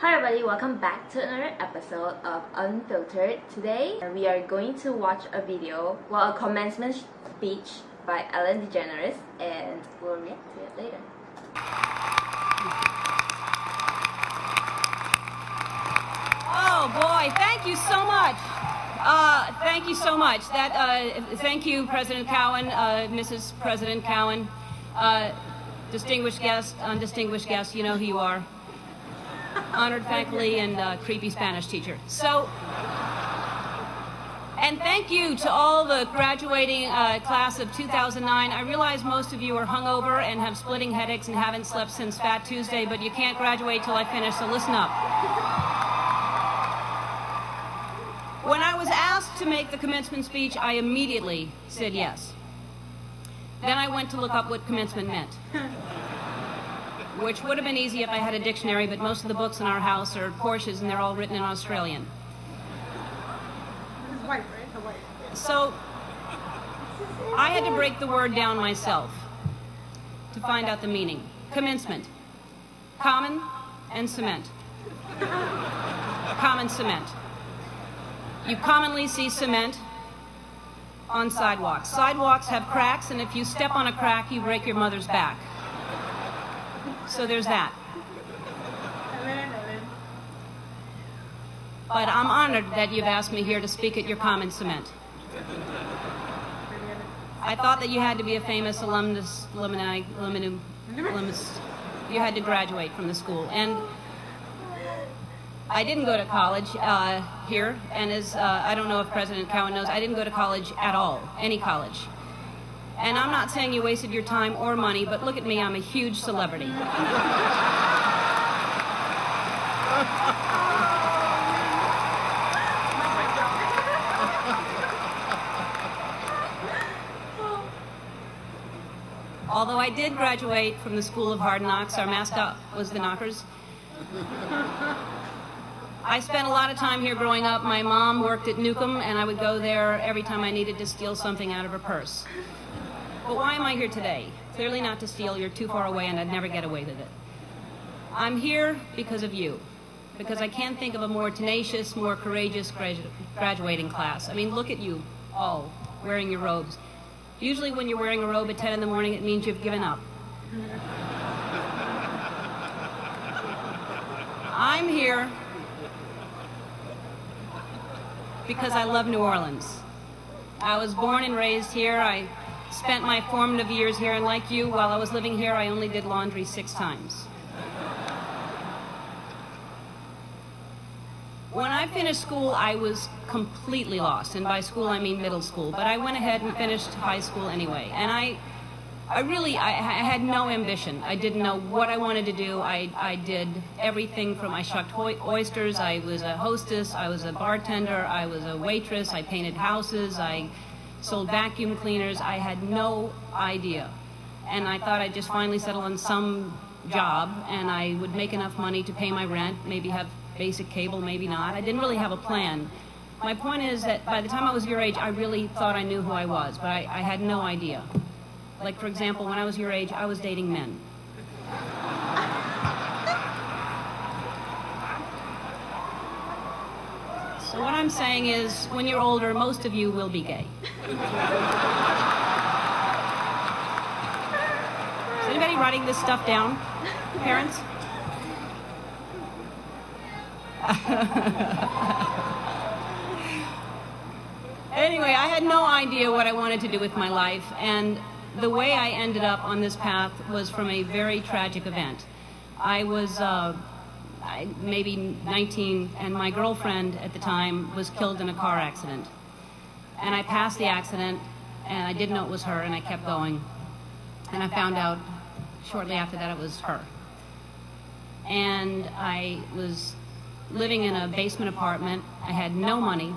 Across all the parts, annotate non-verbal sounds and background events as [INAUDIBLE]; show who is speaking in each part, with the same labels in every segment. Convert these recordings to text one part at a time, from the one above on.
Speaker 1: Hi everybody, welcome back to another episode of Unfiltered. Today we are going to watch a video, well a commencement speech by Ellen DeGeneres and we'll react to it later.
Speaker 2: Oh boy, thank you so much. Uh, thank you so much. That uh, thank you, President Cowen, uh, Mrs. President Cowen, uh, distinguished guest, undistinguished guest. You know who you are. Honored faculty and uh, creepy Spanish teacher. So, and thank you to all the graduating uh, class of 2009. I realize most of you are hungover and have splitting headaches and haven't slept since Fat Tuesday, but you can't graduate till I finish. So listen up. When I was asked to make the commencement speech, I immediately said yes. Then I went to look up what commencement meant. Which would have been easy if I had a dictionary, but most of the books in our house are Portia's and they're all written in Australian.
Speaker 3: This is white, right? Hawaii.
Speaker 2: So I had to break the word down myself to find out the meaning. Commencement. Common and cement. Common cement. You commonly see cement on sidewalks. Sidewalks have cracks, and if you step on a crack, you break your mother's back. So there's that. But I'm honored that you've asked me here to speak at your common cement. I thought that you had to be a famous alumnus, alumni, alumnum, alumnus. You had to graduate from the school, and I didn't go to college uh, here. And as uh, I don't know if President Cowen knows, I didn't go to college at all, any college. And I'm not saying you wasted your time or money, but look at me, I'm a huge celebrity. Although I did graduate from the School of Hard Knocks, our mascot was the Knockers. I spent a lot of time here growing up. My mom worked at Newcomb, and I would go there every time I needed to steal something out of her purse. But why am I here today? Clearly not to steal. You're too far away, and I'd never get away with it. I'm here because of you, because I can't think of a more tenacious, more courageous gradu- graduating class. I mean, look at you all wearing your robes. Usually, when you're wearing a robe at 10 in the morning, it means you've given up. I'm here because I love New Orleans. I was born and raised here. I spent my formative years here, and like you, while I was living here, I only did laundry six times. When I finished school, I was completely lost, and by school I mean middle school. But I went ahead and finished high school anyway, and I, I really, I, I had no ambition. I didn't know what I wanted to do. I, I did everything from I shucked oysters. I was a hostess. I was a bartender. I was a waitress. I painted houses. I sold vacuum cleaners. I had no idea, and I thought I'd just finally settle on some job, and I would make enough money to pay my rent, maybe have basic cable, maybe not. I didn't really have a plan. My point is that by the time I was your age, I really thought I knew who I was, but I, I had no idea. Like, for example, when I was your age, I was dating men. What I'm saying is, when you're older, most of you will be gay. Is anybody writing this stuff down? Parents? anyway, I had no idea what I wanted to do with my life, and the way I ended up on this path was from a very tragic event. I was uh, I, maybe 19, and my girlfriend at the time was killed in a car accident. And I passed the accident, and I didn't know it was her, and I kept going. And I found out shortly after that it was her. And I was living in a basement apartment. I had no money.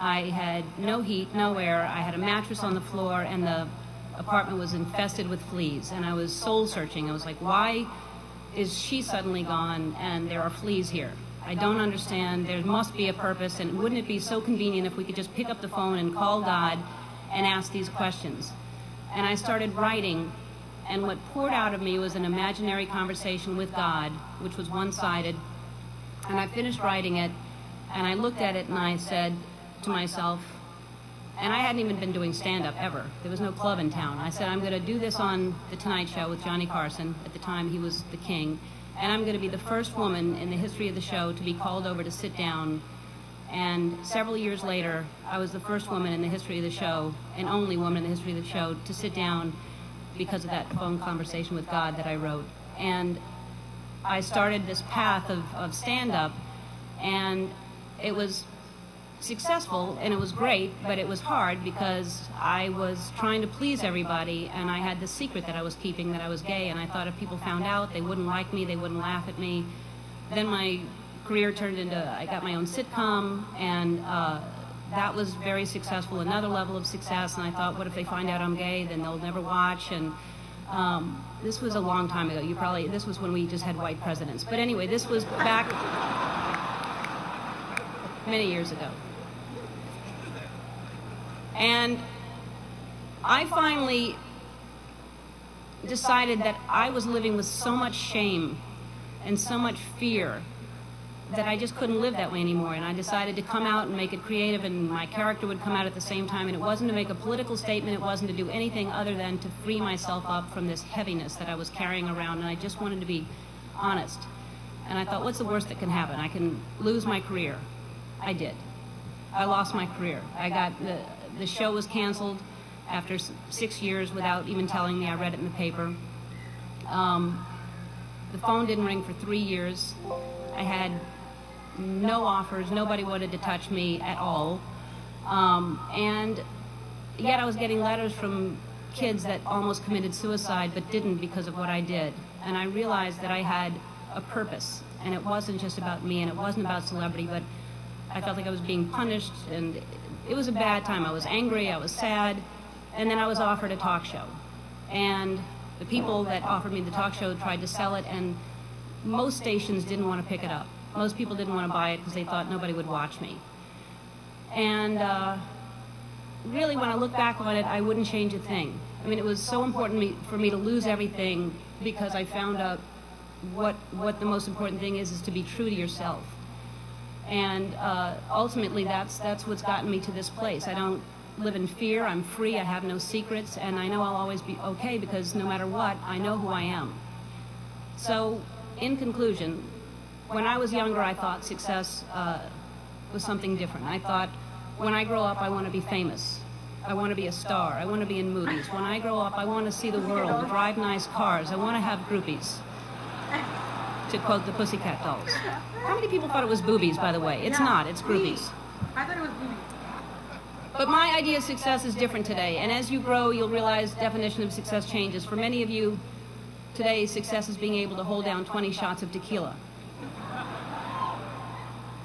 Speaker 2: I had no heat, no air. I had a mattress on the floor, and the apartment was infested with fleas. And I was soul searching. I was like, why is she suddenly gone and there are fleas here? I don't understand. There must be a purpose, and wouldn't it be so convenient if we could just pick up the phone and call God and ask these questions? And I started writing, and what poured out of me was an imaginary conversation with God, which was one sided, And I finished writing it, and I looked at it and I said to myself, and I hadn't even been doing stand up ever. There was no club in town. I said, I'm going to do this on The Tonight Show with Johnny Carson. At the time, he was the king. And I'm going to be the first woman in the history of the show to be called over to sit down. And several years later, I was the first woman in the history of the show, and only woman in the history of the show, to sit down because of that phone conversation with God that I wrote. And I started this path of, of stand up, and it was successful and it was great, but it was hard because I was trying to please everybody and I had this secret that I was keeping that I was gay and I thought if people found out they wouldn't like me, they wouldn't laugh at me. Then my career turned into I got my own sitcom and uh, that was very successful, another level of success. And I thought, what if they find out I'm gay? Then they'll never watch. And um, this was a long time ago. You probably this was when we just had white presidents. But anyway, this was back many years ago. And I finally decided that I was living with so much shame and so much fear that I just couldn't live that way anymore. And I decided to come out and make it creative, and my character would come out at the same time. And it wasn't to make a political statement, it wasn't to do anything other than to free myself up from this heaviness that I was carrying around. And I just wanted to be honest. And I thought, what's the worst that can happen? I can lose my career. I did. I lost my career. I got the, the show was canceled after six years without even telling me. I read it in the paper. Um, the phone didn't ring for three years. I had no offers. Nobody wanted to touch me at all. Um, and yet I was getting letters from kids that almost committed suicide but didn't because of what I did. And I realized that I had a purpose. And it wasn't just about me and it wasn't about celebrity, but I felt like I was being punished. And it was a bad time. I was angry, I was sad. And then I was offered a talk show. And the people that offered me the talk show tried to sell it, and most stations didn't want to pick it up. Most people didn't want to buy it because they thought nobody would watch me. And uh, really, when I look back on it, I wouldn't change a thing. I mean, it was so important for me to lose everything because I found out what what the most important thing is is to be true to yourself. And uh, ultimately, that's that's what's gotten me to this place. I don't live in fear. I'm free. I have no secrets, and I know I'll always be okay because no matter what, I know who I am. So, in conclusion, when I was younger, I thought success uh, was something different. I thought, when I grow up, I want to be famous. I want to be a star. I want to be in movies. When I grow up, I want to see the world, drive nice cars. I want to have groupies. To quote the Pussycat Dolls. How many people thought it was boobies, by the way? It's not, it's
Speaker 3: me.
Speaker 2: groupies.
Speaker 3: I thought it was boobies.
Speaker 2: But my idea of success is different today. And as you grow, you'll realize definition of success changes. For many of you, today, success is being able to hold down 20 shots of tequila.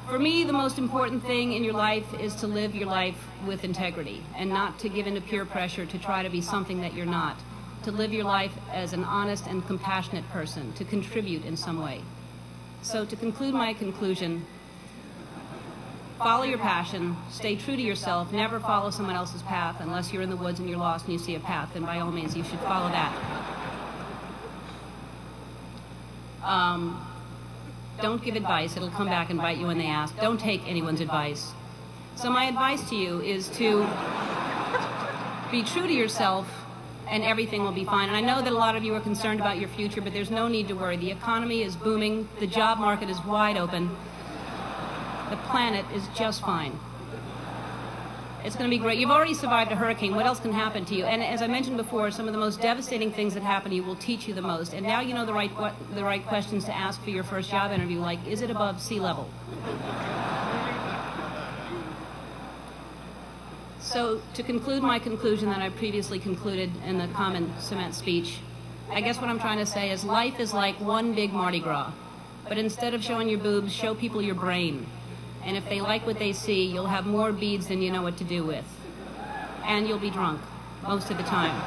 Speaker 2: For me, the most important thing in your life is to live your life with integrity and not to give in to peer pressure to try to be something that you're not. To live your life as an honest and compassionate person, to contribute in some way. So, to conclude my conclusion, follow your passion, stay true to yourself, never follow someone else's path unless you're in the woods and you're lost and you see a path, then by all means you should follow that. Um, don't give advice, it'll come back and bite you when they ask. Don't take anyone's advice. So, my advice to you is to be true to yourself and everything will be fine. And I know that a lot of you are concerned about your future, but there's no need to worry. The economy is booming, the job market is wide open, the planet is just fine. It's going to be great. You've already survived a hurricane. What else can happen to you? And as I mentioned before, some of the most devastating things that happen to you will teach you the most. And now you know the right the right questions to ask for your first job interview. Like, is it above sea level? So, to conclude my conclusion that I previously concluded in the common cement speech, I guess what I'm trying to say is life is like one big Mardi Gras. But instead of showing your boobs, show people your brain. And if they like what they see, you'll have more beads than you know what to do with. And you'll be drunk most of the time.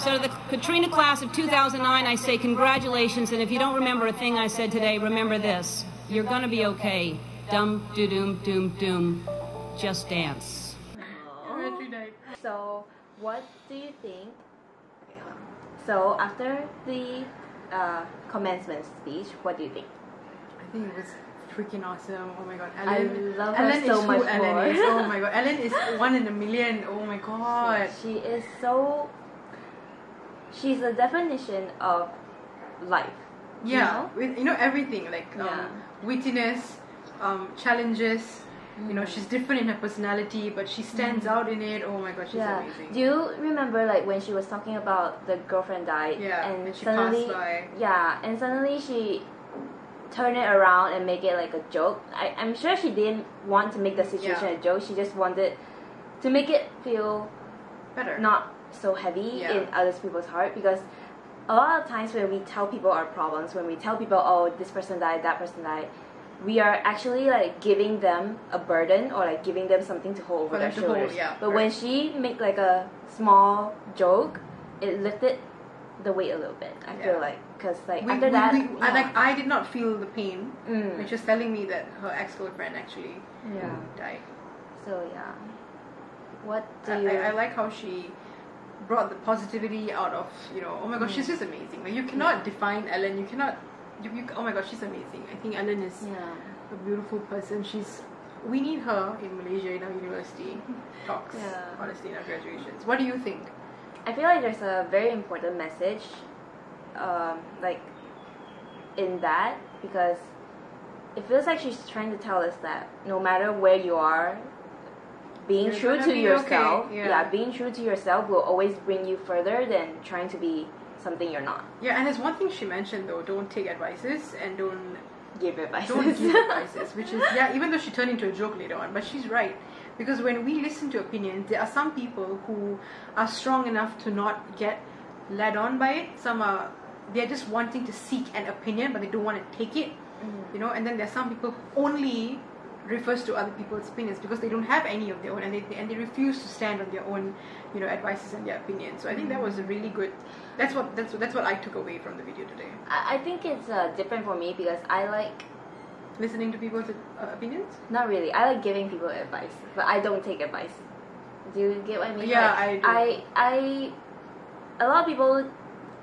Speaker 2: So to the Katrina class of 2009, I say congratulations. And if you don't remember a thing I said today, remember this. You're going to be okay. Dum, doo, doom, doom, doom. Just dance.
Speaker 1: So, what do you think? So, after the uh, commencement speech, what do you think?
Speaker 4: I think it was
Speaker 3: freaking awesome. Oh my god, Ellen, I
Speaker 1: love her
Speaker 3: Ellen
Speaker 1: so
Speaker 3: is
Speaker 1: much
Speaker 3: Ellen
Speaker 1: more.
Speaker 3: is. Oh [LAUGHS] my god, Ellen is one in a million. Oh my god.
Speaker 1: She is so. She's the definition of life. you
Speaker 3: Yeah,
Speaker 1: know?
Speaker 3: with you know everything like um,
Speaker 1: Yeah.
Speaker 3: wittiness, um, challenges. You know,
Speaker 1: Mm.
Speaker 3: she's different in her personality, but she stands out in it. Oh my god, she's
Speaker 1: yeah.
Speaker 3: amazing.
Speaker 1: Do you remember like when she was talking about the girlfriend died?
Speaker 3: Yeah,
Speaker 1: And
Speaker 3: and she
Speaker 1: suddenly,
Speaker 3: passed by.
Speaker 1: Yeah, and suddenly she turned it around and make it like a joke. I, I'm sure she didn't want to make the situation
Speaker 3: Yeah.
Speaker 1: a joke. She just wanted to make it feel
Speaker 3: Better.
Speaker 1: not so heavy
Speaker 3: Yeah.
Speaker 1: in other people's heart because a lot of times when we tell people our problems, when we tell people, oh, this person died, that person died, we are actually like giving them a burden or like giving them something to hold over
Speaker 3: For
Speaker 1: their
Speaker 3: to hold,
Speaker 1: shoulders.
Speaker 3: yeah,
Speaker 1: but when she make like a small joke, it lifted the weight a little bit. I
Speaker 3: Yeah.
Speaker 1: feel like because like
Speaker 3: we,
Speaker 1: after
Speaker 3: we,
Speaker 1: that,
Speaker 3: we,
Speaker 1: yeah.
Speaker 3: I, like I did not feel the pain
Speaker 1: Mm.
Speaker 3: she was telling me that her ex girlfriend actually
Speaker 1: yeah.
Speaker 3: died.
Speaker 1: So yeah, what do
Speaker 3: I,
Speaker 1: you?
Speaker 3: I, I like how she brought the positivity out of you know. Oh my gosh, she's
Speaker 1: Mm.
Speaker 3: just amazing. Like you cannot define Ellen. You cannot. You, you, oh my god, she's amazing. I think Ellen is
Speaker 1: yeah.
Speaker 3: a beautiful person. She's. We need her in Malaysia in our university talks.
Speaker 1: Yeah.
Speaker 3: Honestly, in our graduations. What do you think?
Speaker 1: I feel like there's a very important message, um, like in that because it feels like she's trying to tell us that no matter where you are, being
Speaker 3: You're
Speaker 1: true
Speaker 3: gonna be
Speaker 1: yourself,
Speaker 3: okay, yeah.
Speaker 1: being true to yourself will always bring you further than trying to be something you're not.
Speaker 3: Yeah, and there's one thing she mentioned though: don't take advices and don't
Speaker 1: Give advice.
Speaker 3: don't give [LAUGHS] advices, which is yeah. Even though she turned into a joke later on, but she's right because when we listen to opinions, there are some people who are strong enough to not get led on by it. Some are they're just wanting to seek an opinion, but they don't want to take it.
Speaker 1: Mm.
Speaker 3: You know, and then there's some people who only refers to other people's opinions because they don't have any of their own and they and they refuse to stand on their own you know advices and their opinions so i think that was a really good that's what that's what that's what i took away from the video today
Speaker 1: I, I think it's uh, different for me because I like
Speaker 3: listening to people's uh, opinions
Speaker 1: Not really. I like giving people advice, but I don't take advice. Do you get what I mean?
Speaker 3: Yeah,
Speaker 1: Like,
Speaker 3: I
Speaker 1: I, I, a lot of people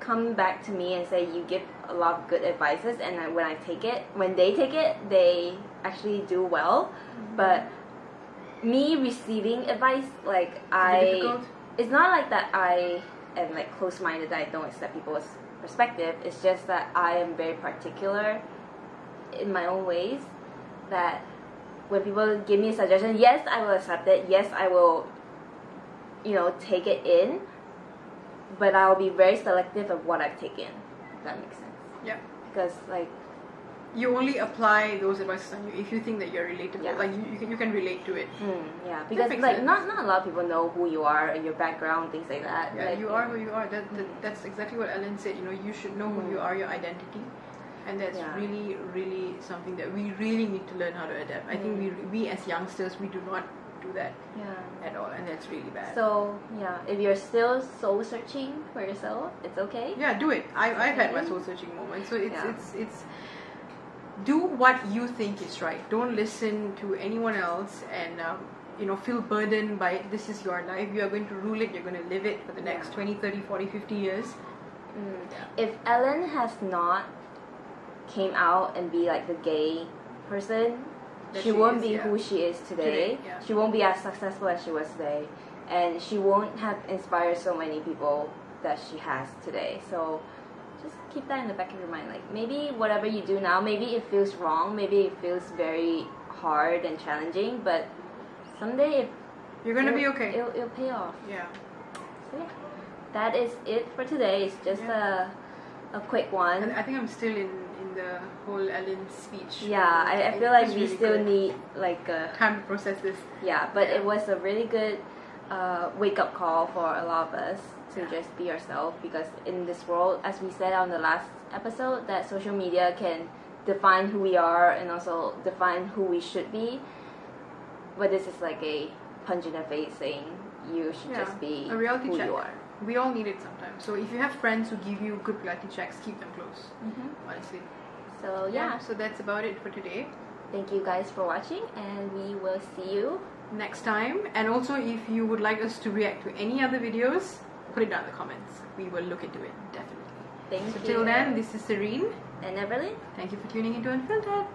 Speaker 1: come back to me and say you give a lot of good advices, and I, when I take it, when they take it, they actually do well.
Speaker 3: Mm-hmm.
Speaker 1: But me receiving advice, like
Speaker 3: Is it
Speaker 1: I,
Speaker 3: difficult?
Speaker 1: it's not like that I am like close-minded that I don't accept people's perspective. It's just that I am very particular in my own ways. That when people give me a suggestion, yes, I will accept it. Yes, I will, you know, take it in. But I'll be very selective of what I've taken. If that makes sense.
Speaker 3: yeah
Speaker 1: Because like
Speaker 3: you only apply those advices on you if you think that you're relatable
Speaker 1: Yeah.
Speaker 3: like you, you, can, you can relate to it
Speaker 1: Mm, yeah, because like
Speaker 3: sense.
Speaker 1: not not a lot of people know who you are and your background, things like that.
Speaker 3: yeah
Speaker 1: Like,
Speaker 3: you are who you are that, that that's exactly what ellen said you know you should know who
Speaker 1: Mm.
Speaker 3: you are your identity and that's
Speaker 1: Yeah.
Speaker 3: really really something that we really need to learn how to adapt i think we
Speaker 1: Mm.
Speaker 3: we as youngsters we do not do that
Speaker 1: Yeah.
Speaker 3: at all and that's really bad
Speaker 1: So yeah, if you're still soul searching for yourself, it's okay.
Speaker 3: yeah do it I, i've had my soul searching moments so it's
Speaker 1: Yeah.
Speaker 3: it's it's do what you think is right don't listen to anyone else and um, you know feel burdened by it. this is your life you are going to rule it you're going to live it for the next
Speaker 1: Yeah.
Speaker 3: 20 30 40 50 years
Speaker 1: Mm. If Ellen has not came out and be like the gay person, she
Speaker 3: she
Speaker 1: won't
Speaker 3: is,
Speaker 1: be
Speaker 3: yeah.
Speaker 1: who she is today.
Speaker 3: Today, yeah.
Speaker 1: She won't be as successful as she was today, and she won't have inspired so many people that she has today. So just keep that in the back of your mind. Like maybe whatever you do now, maybe it feels wrong, maybe it feels very hard and challenging, but someday it,
Speaker 3: you're to be okay
Speaker 1: It'll, it'll pay off.
Speaker 3: yeah
Speaker 1: So yeah, that is it for today. It's just
Speaker 3: Yeah.
Speaker 1: a a quick one.
Speaker 3: and i think i'm still in in the whole ellen speech
Speaker 1: yeah, I, I feel like we
Speaker 3: really
Speaker 1: still
Speaker 3: good.
Speaker 1: need like a
Speaker 3: time to process this
Speaker 1: yeah, but
Speaker 3: Yeah.
Speaker 1: it was a really good uh, wake up call for a lot of us to
Speaker 3: Yeah.
Speaker 1: just be ourselves because in this world, as we said on the last episode, that social media can define who we are and also define who we should be. But this is like a punch in the face saying you should
Speaker 3: Yeah,
Speaker 1: just be
Speaker 3: a reality
Speaker 1: who
Speaker 3: check
Speaker 1: you are.
Speaker 3: we all need it sometimes so if you have friends who give you good reality checks keep them close
Speaker 1: hmm
Speaker 3: honestly
Speaker 1: So yeah,
Speaker 3: so that's about it for today
Speaker 1: thank you guys for watching, and we will see you
Speaker 3: next time. And also if you would like us to react to any other videos put it down in the comments. We will look into it definitely.
Speaker 1: Thank
Speaker 3: so
Speaker 1: you.
Speaker 3: till then this is serene.
Speaker 1: And Everlyn.
Speaker 3: thank you for tuning into unfiltered